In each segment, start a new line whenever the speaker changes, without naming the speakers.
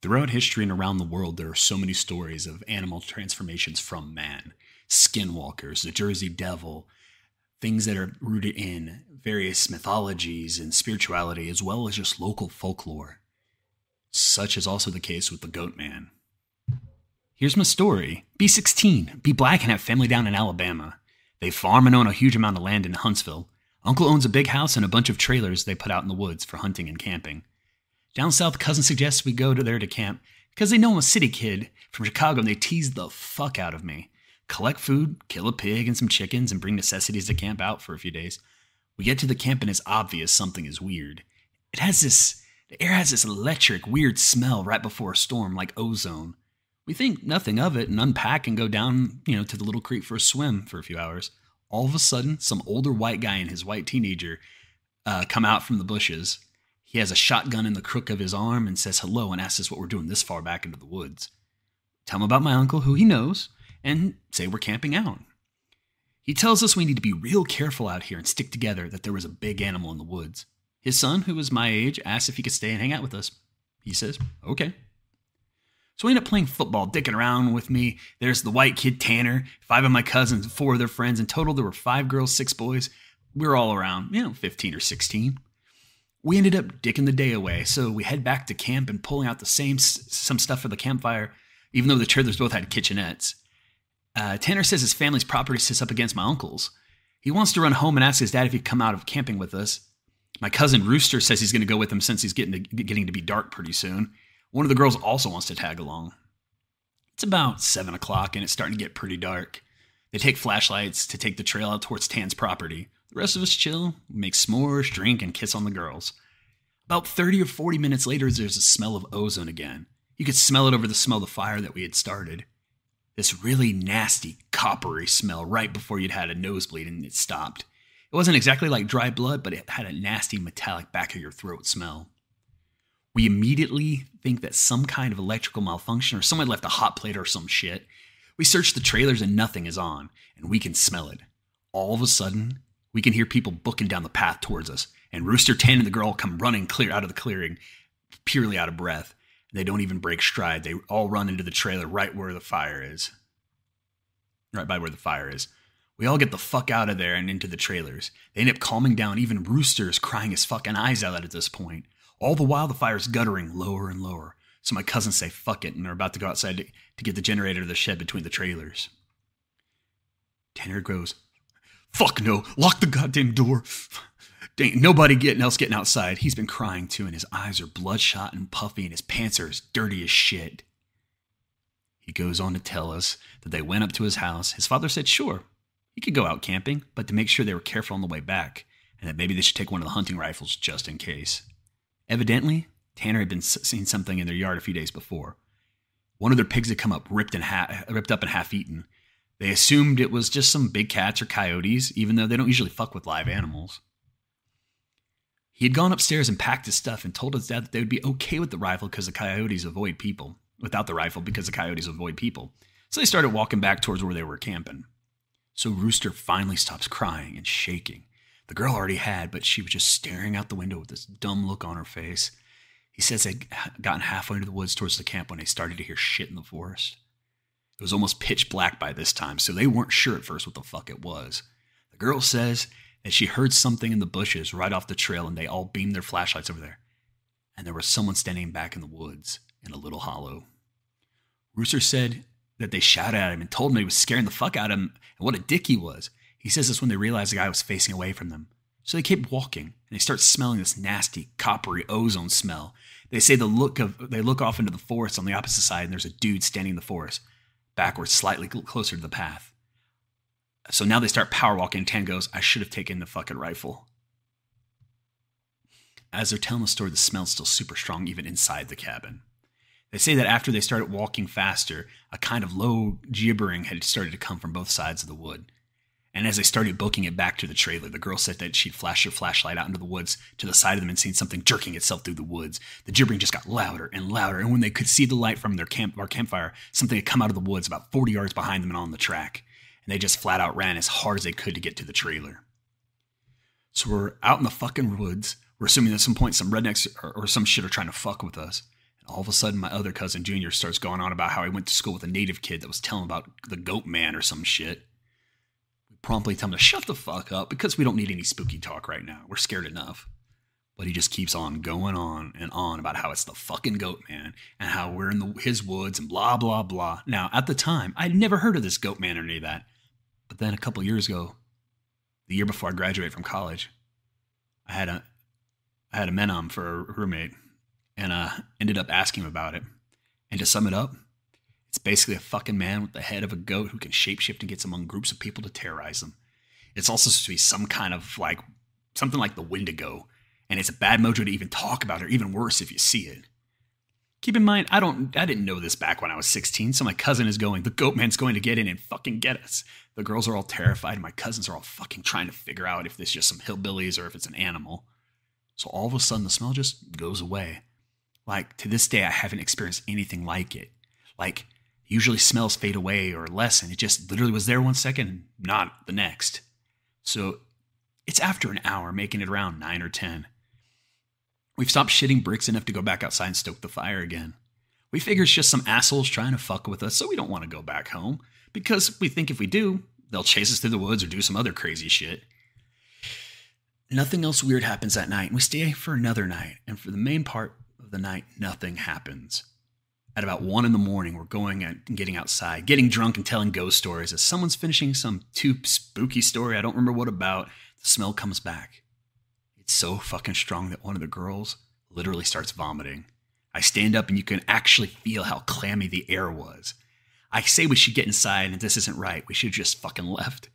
Throughout history and around the world, there are so many stories of animal transformations from man. Skinwalkers, the Jersey Devil, things that are rooted in various mythologies and spirituality, as well as just local folklore. Such is also the case with the Goat Man. Here's my story Be 16, be black, and have family down in Alabama. They farm and own a huge amount of land in Huntsville. Uncle owns a big house and a bunch of trailers they put out in the woods for hunting and camping. Down south, cousin suggests we go to there to camp because they know I'm a city kid from Chicago and they tease the fuck out of me. Collect food, kill a pig and some chickens, and bring necessities to camp out for a few days. We get to the camp and it's obvious something is weird. It has this, the air has this electric, weird smell right before a storm, like ozone. We think nothing of it and unpack and go down, you know, to the little creek for a swim for a few hours. All of a sudden, some older white guy and his white teenager uh, come out from the bushes he has a shotgun in the crook of his arm and says hello and asks us what we're doing this far back into the woods. Tell him about my uncle, who he knows, and say we're camping out. He tells us we need to be real careful out here and stick together, that there was a big animal in the woods. His son, who was my age, asks if he could stay and hang out with us. He says, okay. So we end up playing football, dicking around with me. There's the white kid Tanner, five of my cousins, four of their friends. In total, there were five girls, six boys. We were all around, you know, 15 or 16 we ended up dicking the day away. So we head back to camp and pulling out the same some stuff for the campfire, even though the trailers both had kitchenettes. Uh, Tanner says his family's property sits up against my uncle's. He wants to run home and ask his dad if he'd come out of camping with us. My cousin Rooster says he's going to go with him since he's getting to, getting to be dark pretty soon. One of the girls also wants to tag along. It's about seven o'clock and it's starting to get pretty dark. They take flashlights to take the trail out towards Tan's property. The rest of us chill, make s'mores, drink, and kiss on the girls. About 30 or 40 minutes later, there's a smell of ozone again. You could smell it over the smell of the fire that we had started. This really nasty, coppery smell right before you'd had a nosebleed and it stopped. It wasn't exactly like dry blood, but it had a nasty metallic back of your throat smell. We immediately think that some kind of electrical malfunction or someone left a hot plate or some shit. We search the trailers and nothing is on, and we can smell it. All of a sudden, we can hear people booking down the path towards us, and Rooster Tan and the girl come running clear out of the clearing, purely out of breath. They don't even break stride. They all run into the trailer right where the fire is. Right by where the fire is. We all get the fuck out of there and into the trailers. They end up calming down. Even Rooster is crying his fucking eyes out at this point. All the while, the fire's guttering lower and lower. So my cousins say fuck it and they're about to go outside to, to get the generator to the shed between the trailers. Tanner goes, Fuck no. Lock the goddamn door. Ain't nobody getting else getting outside. He's been crying too, and his eyes are bloodshot and puffy, and his pants are as dirty as shit. He goes on to tell us that they went up to his house. His father said, sure, he could go out camping, but to make sure they were careful on the way back, and that maybe they should take one of the hunting rifles just in case. Evidently, Tanner had been seeing something in their yard a few days before. One of their pigs had come up ripped and ha- ripped up and half eaten, they assumed it was just some big cats or coyotes, even though they don't usually fuck with live animals. He had gone upstairs and packed his stuff and told his dad that they would be okay with the rifle because the coyotes avoid people, without the rifle because the coyotes avoid people. So they started walking back towards where they were camping. So Rooster finally stops crying and shaking. The girl already had, but she was just staring out the window with this dumb look on her face. He says they'd gotten halfway into the woods towards the camp when they started to hear shit in the forest. It was almost pitch black by this time, so they weren't sure at first what the fuck it was. The girl says that she heard something in the bushes right off the trail and they all beamed their flashlights over there. And there was someone standing back in the woods in a little hollow. Rooster said that they shouted at him and told him he was scaring the fuck out of him and what a dick he was. He says this when they realized the guy was facing away from them. So they kept walking and they start smelling this nasty, coppery ozone smell. They say the look of they look off into the forest on the opposite side and there's a dude standing in the forest backwards, slightly closer to the path. So now they start power walking. Tan goes, I should have taken the fucking rifle. As they're telling the story, the smell's still super strong, even inside the cabin. They say that after they started walking faster, a kind of low gibbering had started to come from both sides of the wood. And as they started booking it back to the trailer, the girl said that she'd flashed her flashlight out into the woods to the side of them and seen something jerking itself through the woods. The gibbering just got louder and louder, and when they could see the light from their camp our campfire, something had come out of the woods about 40 yards behind them and on the track. And they just flat out ran as hard as they could to get to the trailer. So we're out in the fucking woods. We're assuming at some point some rednecks or, or some shit are trying to fuck with us. All of a sudden, my other cousin Junior starts going on about how he went to school with a native kid that was telling about the goat man or some shit. Promptly tell him to shut the fuck up because we don't need any spooky talk right now. We're scared enough. But he just keeps on going on and on about how it's the fucking goat man and how we're in the, his woods and blah, blah, blah. Now, at the time, I'd never heard of this goat man or any of that. But then a couple years ago, the year before I graduated from college, I had a I had a Menom for a roommate and uh, ended up asking him about it. And to sum it up, it's basically a fucking man with the head of a goat who can shapeshift and gets among groups of people to terrorize them. It's also supposed to be some kind of like something like the Wendigo, and it's a bad mojo to even talk about, or even worse if you see it. Keep in mind, I don't I didn't know this back when I was 16, so my cousin is going, the goat man's going to get in and fucking get us. The girls are all terrified, my cousins are all fucking trying to figure out if this is just some hillbillies or if it's an animal. So all of a sudden, the smell just goes away. Like to this day, I haven't experienced anything like it. Like usually smells fade away or lessen. It just literally was there one second, not the next. So it's after an hour, making it around nine or 10. We've stopped shitting bricks enough to go back outside and stoke the fire again. We figure it's just some assholes trying to fuck with us, so we don't want to go back home because we think if we do, they'll chase us through the woods or do some other crazy shit. Nothing else weird happens that night, and we stay for another night. And for the main part of the night, nothing happens. At about one in the morning, we're going and getting outside, getting drunk and telling ghost stories. As someone's finishing some too spooky story, I don't remember what about, the smell comes back. It's so fucking strong that one of the girls literally starts vomiting. I stand up and you can actually feel how clammy the air was. I say we should get inside and this isn't right. We should just fucking left.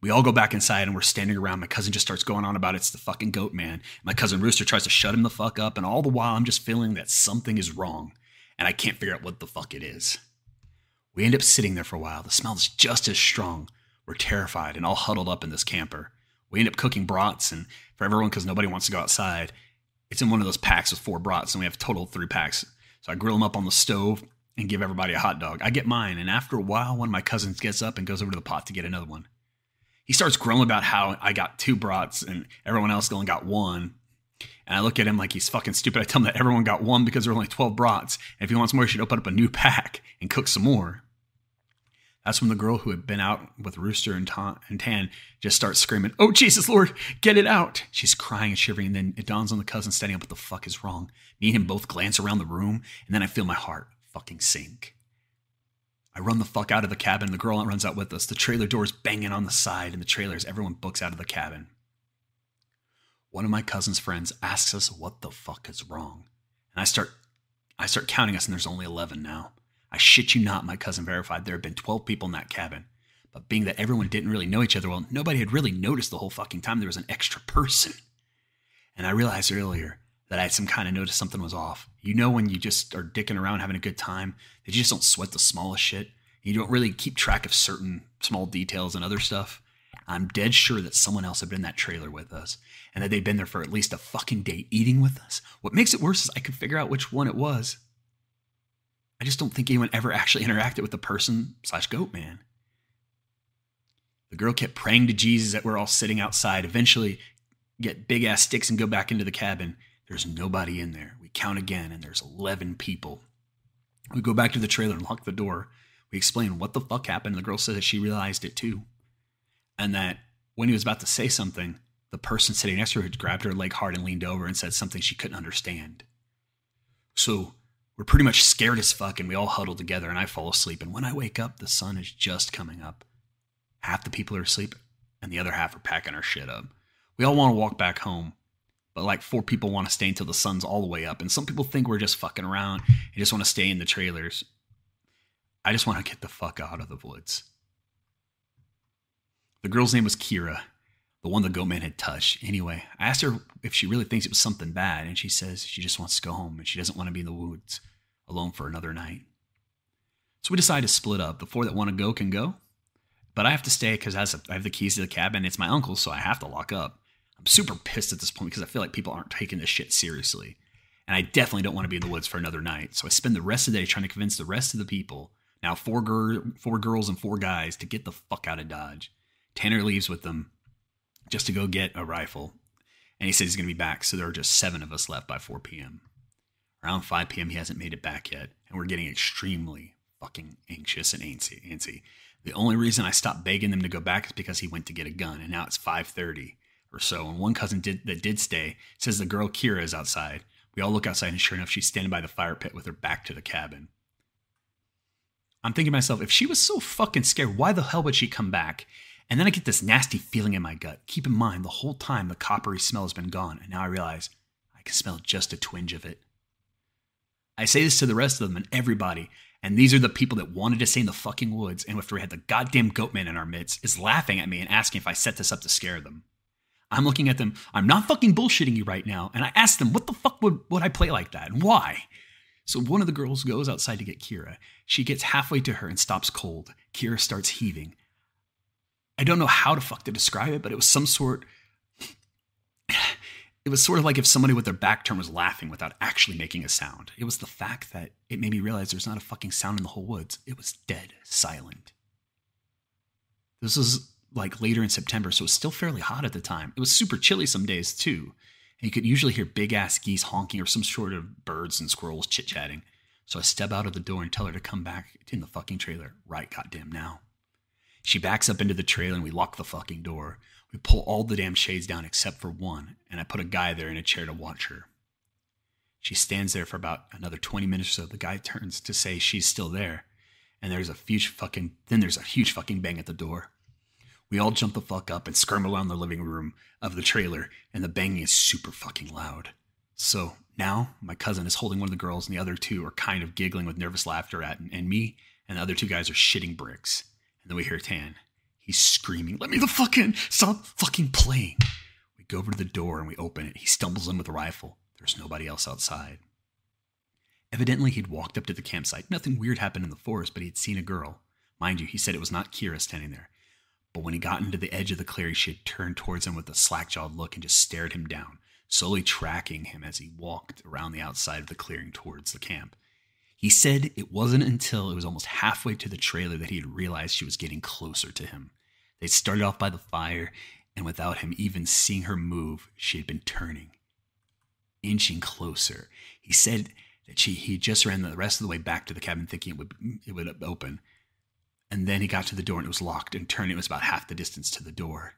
We all go back inside and we're standing around. My cousin just starts going on about it's the fucking goat man. My cousin Rooster tries to shut him the fuck up, and all the while I'm just feeling that something is wrong, and I can't figure out what the fuck it is. We end up sitting there for a while. The smell is just as strong. We're terrified and all huddled up in this camper. We end up cooking brats, and for everyone, because nobody wants to go outside, it's in one of those packs with four brats, and we have total three packs. So I grill them up on the stove and give everybody a hot dog. I get mine, and after a while, one of my cousins gets up and goes over to the pot to get another one he starts grumbling about how I got two brats and everyone else only got one. And I look at him like he's fucking stupid. I tell him that everyone got one because there were only 12 brats. And if he wants more, he should open up a new pack and cook some more. That's when the girl who had been out with Rooster and, Ta- and Tan just starts screaming, Oh, Jesus, Lord, get it out. She's crying and shivering. And then it dawns on the cousin standing up, What the fuck is wrong? Me and him both glance around the room. And then I feel my heart fucking sink. I run the fuck out of the cabin. The girl runs out with us. The trailer doors banging on the side, and the trailers, everyone books out of the cabin. One of my cousin's friends asks us what the fuck is wrong. And I start I start counting us, and there's only 11 now. I shit you not, my cousin verified there had been 12 people in that cabin. But being that everyone didn't really know each other well, nobody had really noticed the whole fucking time there was an extra person. And I realized earlier that I had some kind of noticed something was off. You know when you just are dicking around having a good time that you just don't sweat the smallest shit. You don't really keep track of certain small details and other stuff. I'm dead sure that someone else had been in that trailer with us and that they'd been there for at least a fucking day eating with us. What makes it worse is I could figure out which one it was. I just don't think anyone ever actually interacted with the person slash goat man. The girl kept praying to Jesus that we're all sitting outside. Eventually, get big ass sticks and go back into the cabin. There's nobody in there. We count again, and there's 11 people. We go back to the trailer and lock the door. We explain what the fuck happened. The girl says that she realized it too. And that when he was about to say something, the person sitting next to her had grabbed her leg hard and leaned over and said something she couldn't understand. So we're pretty much scared as fuck, and we all huddle together, and I fall asleep. And when I wake up, the sun is just coming up. Half the people are asleep, and the other half are packing our shit up. We all want to walk back home, but like four people want to stay until the sun's all the way up. And some people think we're just fucking around and just want to stay in the trailers. I just want to get the fuck out of the woods. The girl's name was Kira, the one the goat man had touched. Anyway, I asked her if she really thinks it was something bad, and she says she just wants to go home and she doesn't want to be in the woods alone for another night. So we decide to split up. The four that want to go can go, but I have to stay because I have the keys to the cabin. It's my uncle's, so I have to lock up. I'm super pissed at this point because I feel like people aren't taking this shit seriously. And I definitely don't want to be in the woods for another night. So I spend the rest of the day trying to convince the rest of the people, now four, gir- four girls and four guys, to get the fuck out of Dodge. Tanner leaves with them just to go get a rifle. And he says he's going to be back. So there are just seven of us left by 4 p.m. Around 5 p.m., he hasn't made it back yet, and we're getting extremely fucking anxious and antsy. antsy. The only reason I stopped begging them to go back is because he went to get a gun, and now it's 5:30 or so. And one cousin did that did stay says the girl Kira is outside. We all look outside, and sure enough, she's standing by the fire pit with her back to the cabin. I'm thinking to myself, if she was so fucking scared, why the hell would she come back? And then I get this nasty feeling in my gut. Keep in mind, the whole time the coppery smell has been gone, and now I realize I can smell just a twinge of it. I say this to the rest of them and everybody, and these are the people that wanted to stay in the fucking woods, and after we had the goddamn goatman in our midst, is laughing at me and asking if I set this up to scare them. I'm looking at them, I'm not fucking bullshitting you right now, and I asked them, what the fuck would, would I play like that, and why? So one of the girls goes outside to get Kira. She gets halfway to her and stops cold. Kira starts heaving. I don't know how to fuck to describe it, but it was some sort. It was sort of like if somebody with their back turned was laughing without actually making a sound. It was the fact that it made me realize there's not a fucking sound in the whole woods. It was dead silent. This was like later in September, so it was still fairly hot at the time. It was super chilly some days too. And you could usually hear big ass geese honking or some sort of birds and squirrels chit chatting. So I step out of the door and tell her to come back in the fucking trailer right goddamn now. She backs up into the trailer and we lock the fucking door. We pull all the damn shades down except for one, and I put a guy there in a chair to watch her. She stands there for about another 20 minutes or so. The guy turns to say she's still there, and there's a huge fucking then there's a huge fucking bang at the door. We all jump the fuck up and skirmish around the living room of the trailer, and the banging is super fucking loud. So now my cousin is holding one of the girls, and the other two are kind of giggling with nervous laughter at, and, and me and the other two guys are shitting bricks. And then we hear Tan. He's screaming, Let me the fuck in! Stop fucking playing! We go over to the door and we open it. He stumbles in with a rifle. There's nobody else outside. Evidently, he'd walked up to the campsite. Nothing weird happened in the forest, but he'd seen a girl. Mind you, he said it was not Kira standing there. But when he got into the edge of the clearing, she had turned towards him with a slack jawed look and just stared him down, slowly tracking him as he walked around the outside of the clearing towards the camp. He said it wasn't until it was almost halfway to the trailer that he had realized she was getting closer to him. They started off by the fire, and without him even seeing her move, she had been turning, inching closer. He said that she he just ran the rest of the way back to the cabin thinking it would it would open. And then he got to the door and it was locked and turned it was about half the distance to the door.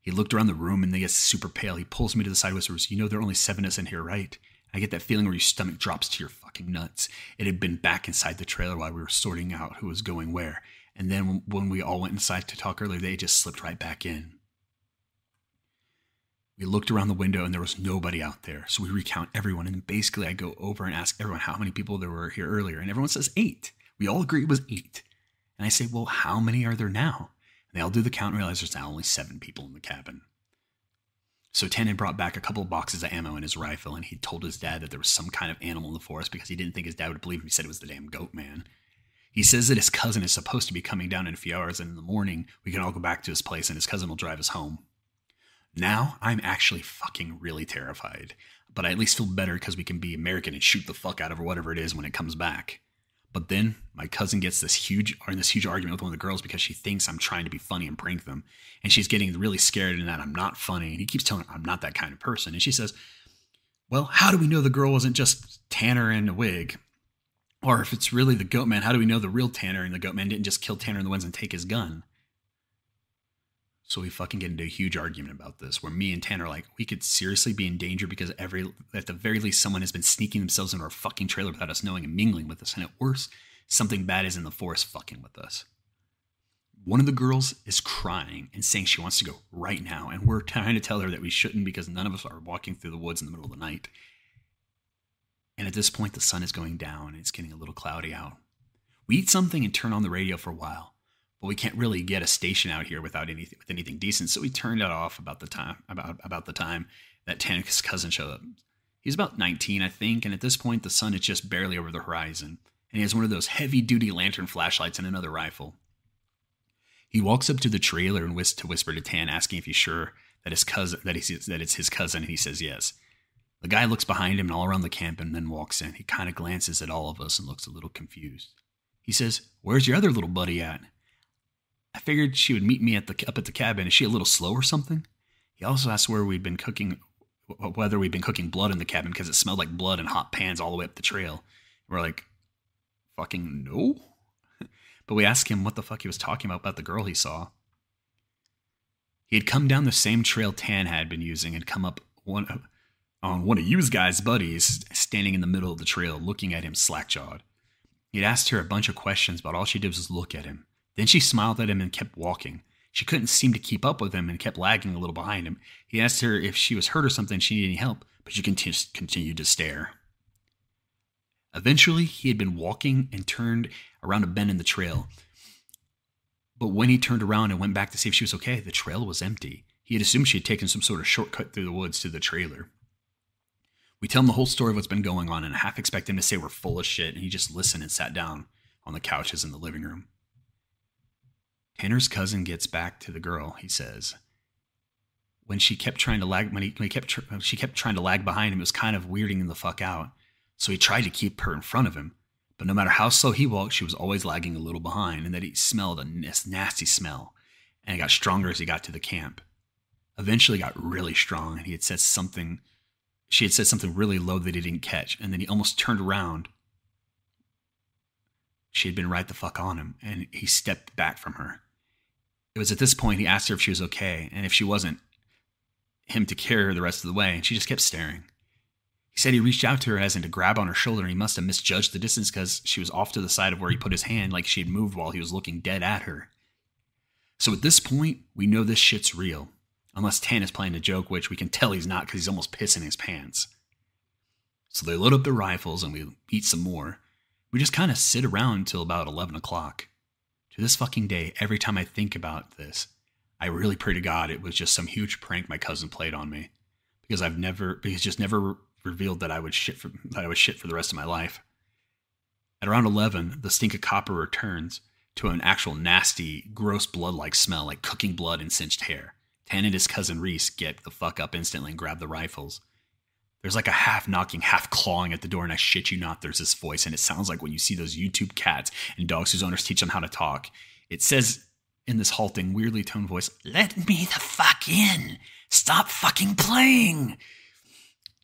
He looked around the room and he gets super pale. He pulls me to the side whispers, You know there are only seven of us in here, right? I get that feeling where your stomach drops to your fucking nuts. It had been back inside the trailer while we were sorting out who was going where. And then when we all went inside to talk earlier, they just slipped right back in. We looked around the window and there was nobody out there. So we recount everyone. And basically, I go over and ask everyone how many people there were here earlier. And everyone says eight. We all agree it was eight. And I say, well, how many are there now? And they all do the count and realize there's now only seven people in the cabin. So Tanner brought back a couple of boxes of ammo in his rifle, and he told his dad that there was some kind of animal in the forest because he didn't think his dad would believe him. He said it was the damn goat man. He says that his cousin is supposed to be coming down in a few hours, and in the morning we can all go back to his place, and his cousin will drive us home. Now I'm actually fucking really terrified, but I at least feel better because we can be American and shoot the fuck out of whatever it is when it comes back. But then my cousin gets this huge in this huge argument with one of the girls because she thinks I'm trying to be funny and prank them. And she's getting really scared and that I'm not funny. And he keeps telling her I'm not that kind of person. And she says, Well, how do we know the girl wasn't just Tanner in a wig? Or if it's really the goat man, how do we know the real Tanner and the goat man didn't just kill Tanner in the woods and take his gun? So we fucking get into a huge argument about this where me and Tanner are like, we could seriously be in danger because every at the very least someone has been sneaking themselves into our fucking trailer without us knowing and mingling with us. And at worst, something bad is in the forest fucking with us. One of the girls is crying and saying she wants to go right now. And we're trying to tell her that we shouldn't because none of us are walking through the woods in the middle of the night. And at this point, the sun is going down and it's getting a little cloudy out. We eat something and turn on the radio for a while but we can't really get a station out here without anything with anything decent. So we turned it off about the time about about the time that Tanner's cousin showed up. He's about 19, I think, and at this point the sun is just barely over the horizon, and he has one of those heavy-duty lantern flashlights and another rifle. He walks up to the trailer and whisks to whisper to Tan, asking if he's sure that his cousin that he's that it's his cousin, and he says yes. The guy looks behind him and all around the camp and then walks in. He kind of glances at all of us and looks a little confused. He says, Where's your other little buddy at? Figured she would meet me at the up at the cabin. Is she a little slow or something? He also asked where we'd been cooking, whether we'd been cooking blood in the cabin because it smelled like blood and hot pans all the way up the trail. We're like, fucking no. but we asked him what the fuck he was talking about about the girl he saw. He had come down the same trail Tan had been using and come up one on one of you's guys' buddies standing in the middle of the trail looking at him slack-jawed. He'd asked her a bunch of questions, but all she did was look at him. Then she smiled at him and kept walking. She couldn't seem to keep up with him and kept lagging a little behind him. He asked her if she was hurt or something, she needed any help, but she continued to stare. Eventually, he had been walking and turned around a bend in the trail. But when he turned around and went back to see if she was okay, the trail was empty. He had assumed she had taken some sort of shortcut through the woods to the trailer. We tell him the whole story of what's been going on and half expect him to say we're full of shit, and he just listened and sat down on the couches in the living room. Tanner's cousin gets back to the girl, he says. When she kept trying to lag, when he, when he kept, she kept trying to lag behind him, it was kind of weirding him the fuck out. So he tried to keep her in front of him. But no matter how slow he walked, she was always lagging a little behind, and that he smelled a nasty smell. And it got stronger as he got to the camp. Eventually got really strong, and he had said something she had said something really low that he didn't catch, and then he almost turned around. She had been right the fuck on him, and he stepped back from her. It was at this point he asked her if she was okay, and if she wasn't, him to carry her the rest of the way, and she just kept staring. He said he reached out to her as in to grab on her shoulder, and he must have misjudged the distance because she was off to the side of where he put his hand, like she had moved while he was looking dead at her. So at this point, we know this shit's real, unless Tan is playing a joke, which we can tell he's not because he's almost pissing his pants. So they load up their rifles and we eat some more. We just kind of sit around until about 11 o'clock. To this fucking day, every time I think about this, I really pray to God it was just some huge prank my cousin played on me, because I've never, because just never revealed that I would shit for that I was shit for the rest of my life. At around eleven, the stink of copper returns to an actual nasty, gross blood-like smell, like cooking blood and cinched hair. Tan and his cousin Reese get the fuck up instantly and grab the rifles. There's like a half knocking, half clawing at the door, and I shit you not, there's this voice, and it sounds like when you see those YouTube cats and dogs whose owners teach them how to talk. It says in this halting, weirdly toned voice, Let me the fuck in! Stop fucking playing!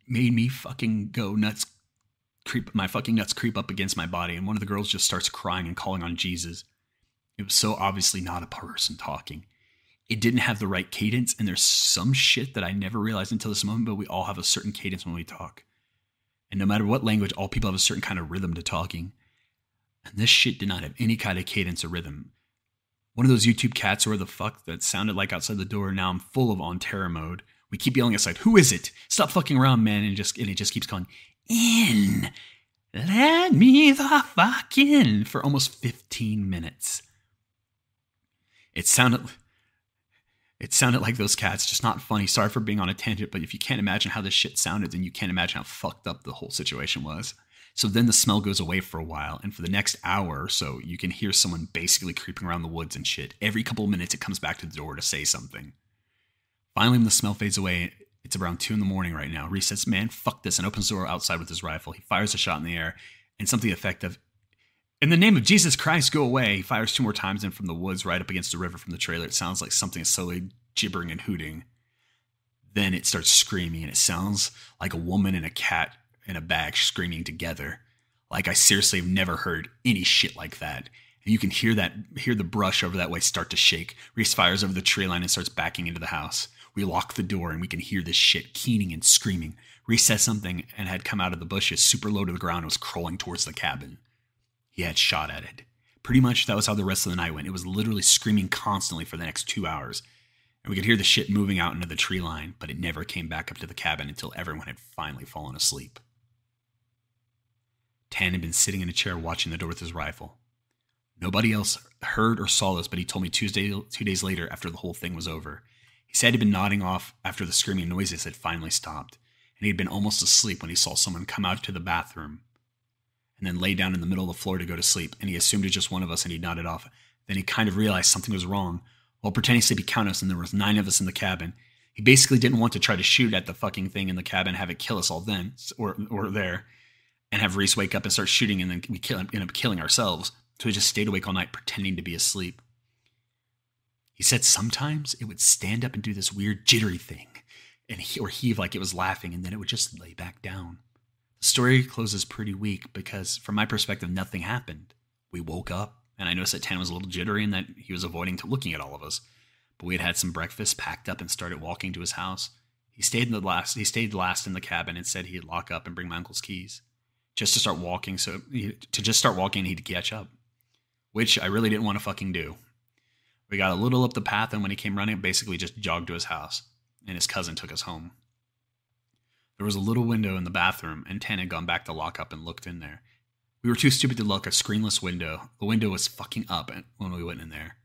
Made me fucking go nuts, creep, my fucking nuts creep up against my body, and one of the girls just starts crying and calling on Jesus. It was so obviously not a person talking it didn't have the right cadence. And there's some shit that I never realized until this moment, but we all have a certain cadence when we talk. And no matter what language, all people have a certain kind of rhythm to talking. And this shit did not have any kind of cadence or rhythm. One of those YouTube cats or the fuck that sounded like outside the door. Now I'm full of on terror mode. We keep yelling outside, who is it? Stop fucking around, man. And just and it just keeps calling, in. Let me the fuck in for almost 15 minutes. It sounded it sounded like those cats, just not funny. Sorry for being on a tangent, but if you can't imagine how this shit sounded, then you can't imagine how fucked up the whole situation was. So then the smell goes away for a while, and for the next hour or so, you can hear someone basically creeping around the woods and shit. Every couple of minutes, it comes back to the door to say something. Finally, when the smell fades away, it's around 2 in the morning right now. Reese says, Man, fuck this, and opens the door outside with his rifle. He fires a shot in the air, and something effective. In the name of Jesus Christ, go away. He fires two more times, and from the woods right up against the river from the trailer, it sounds like something is slowly gibbering and hooting. Then it starts screaming, and it sounds like a woman and a cat in a bag screaming together. Like I seriously have never heard any shit like that. And you can hear that, hear the brush over that way start to shake. Reese fires over the tree line and starts backing into the house. We lock the door and we can hear this shit keening and screaming. Reese says something and had come out of the bushes super low to the ground and was crawling towards the cabin. He had shot at it. Pretty much that was how the rest of the night went. It was literally screaming constantly for the next two hours. And we could hear the shit moving out into the tree line, but it never came back up to the cabin until everyone had finally fallen asleep. Tan had been sitting in a chair watching the door with his rifle. Nobody else heard or saw this, but he told me Tuesday, two days later after the whole thing was over. He said he'd been nodding off after the screaming noises had finally stopped, and he'd been almost asleep when he saw someone come out to the bathroom and then lay down in the middle of the floor to go to sleep, and he assumed it was just one of us and he nodded off. Then he kind of realized something was wrong. While pretending to be us, and there was nine of us in the cabin, he basically didn't want to try to shoot at the fucking thing in the cabin, have it kill us all then or or there, and have Reese wake up and start shooting, and then we kill, end up killing ourselves. So he just stayed awake all night pretending to be asleep. He said sometimes it would stand up and do this weird jittery thing. and he, or heave like it was laughing, and then it would just lay back down. The story closes pretty weak because, from my perspective, nothing happened. We woke up, and I noticed that Tan was a little jittery and that he was avoiding looking at all of us. But we had had some breakfast, packed up, and started walking to his house. He stayed in the last. He stayed last in the cabin and said he'd lock up and bring my uncle's keys, just to start walking. So to just start walking, he'd catch up, which I really didn't want to fucking do. We got a little up the path, and when he came running, basically just jogged to his house, and his cousin took us home. There was a little window in the bathroom, and Tan had gone back to lock up and looked in there. We were too stupid to look a screenless window. The window was fucking up when we went in there.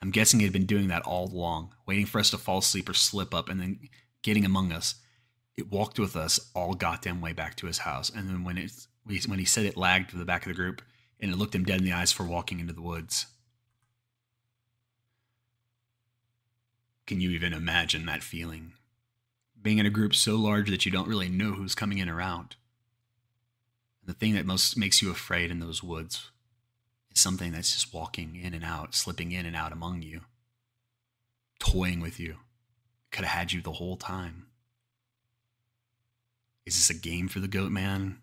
I'm guessing he had been doing that all along, waiting for us to fall asleep or slip up, and then getting among us. It walked with us all goddamn way back to his house, and then when it when he said it lagged to the back of the group, and it looked him dead in the eyes for walking into the woods. Can you even imagine that feeling? Being in a group so large that you don't really know who's coming in or out. And the thing that most makes you afraid in those woods is something that's just walking in and out, slipping in and out among you, toying with you. Could have had you the whole time. Is this a game for the goat man?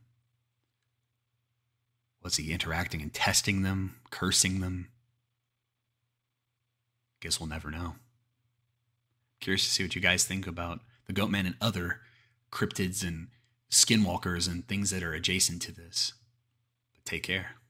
Was he interacting and testing them, cursing them? Guess we'll never know. Curious to see what you guys think about the Goatman and other cryptids and skinwalkers and things that are adjacent to this. But take care.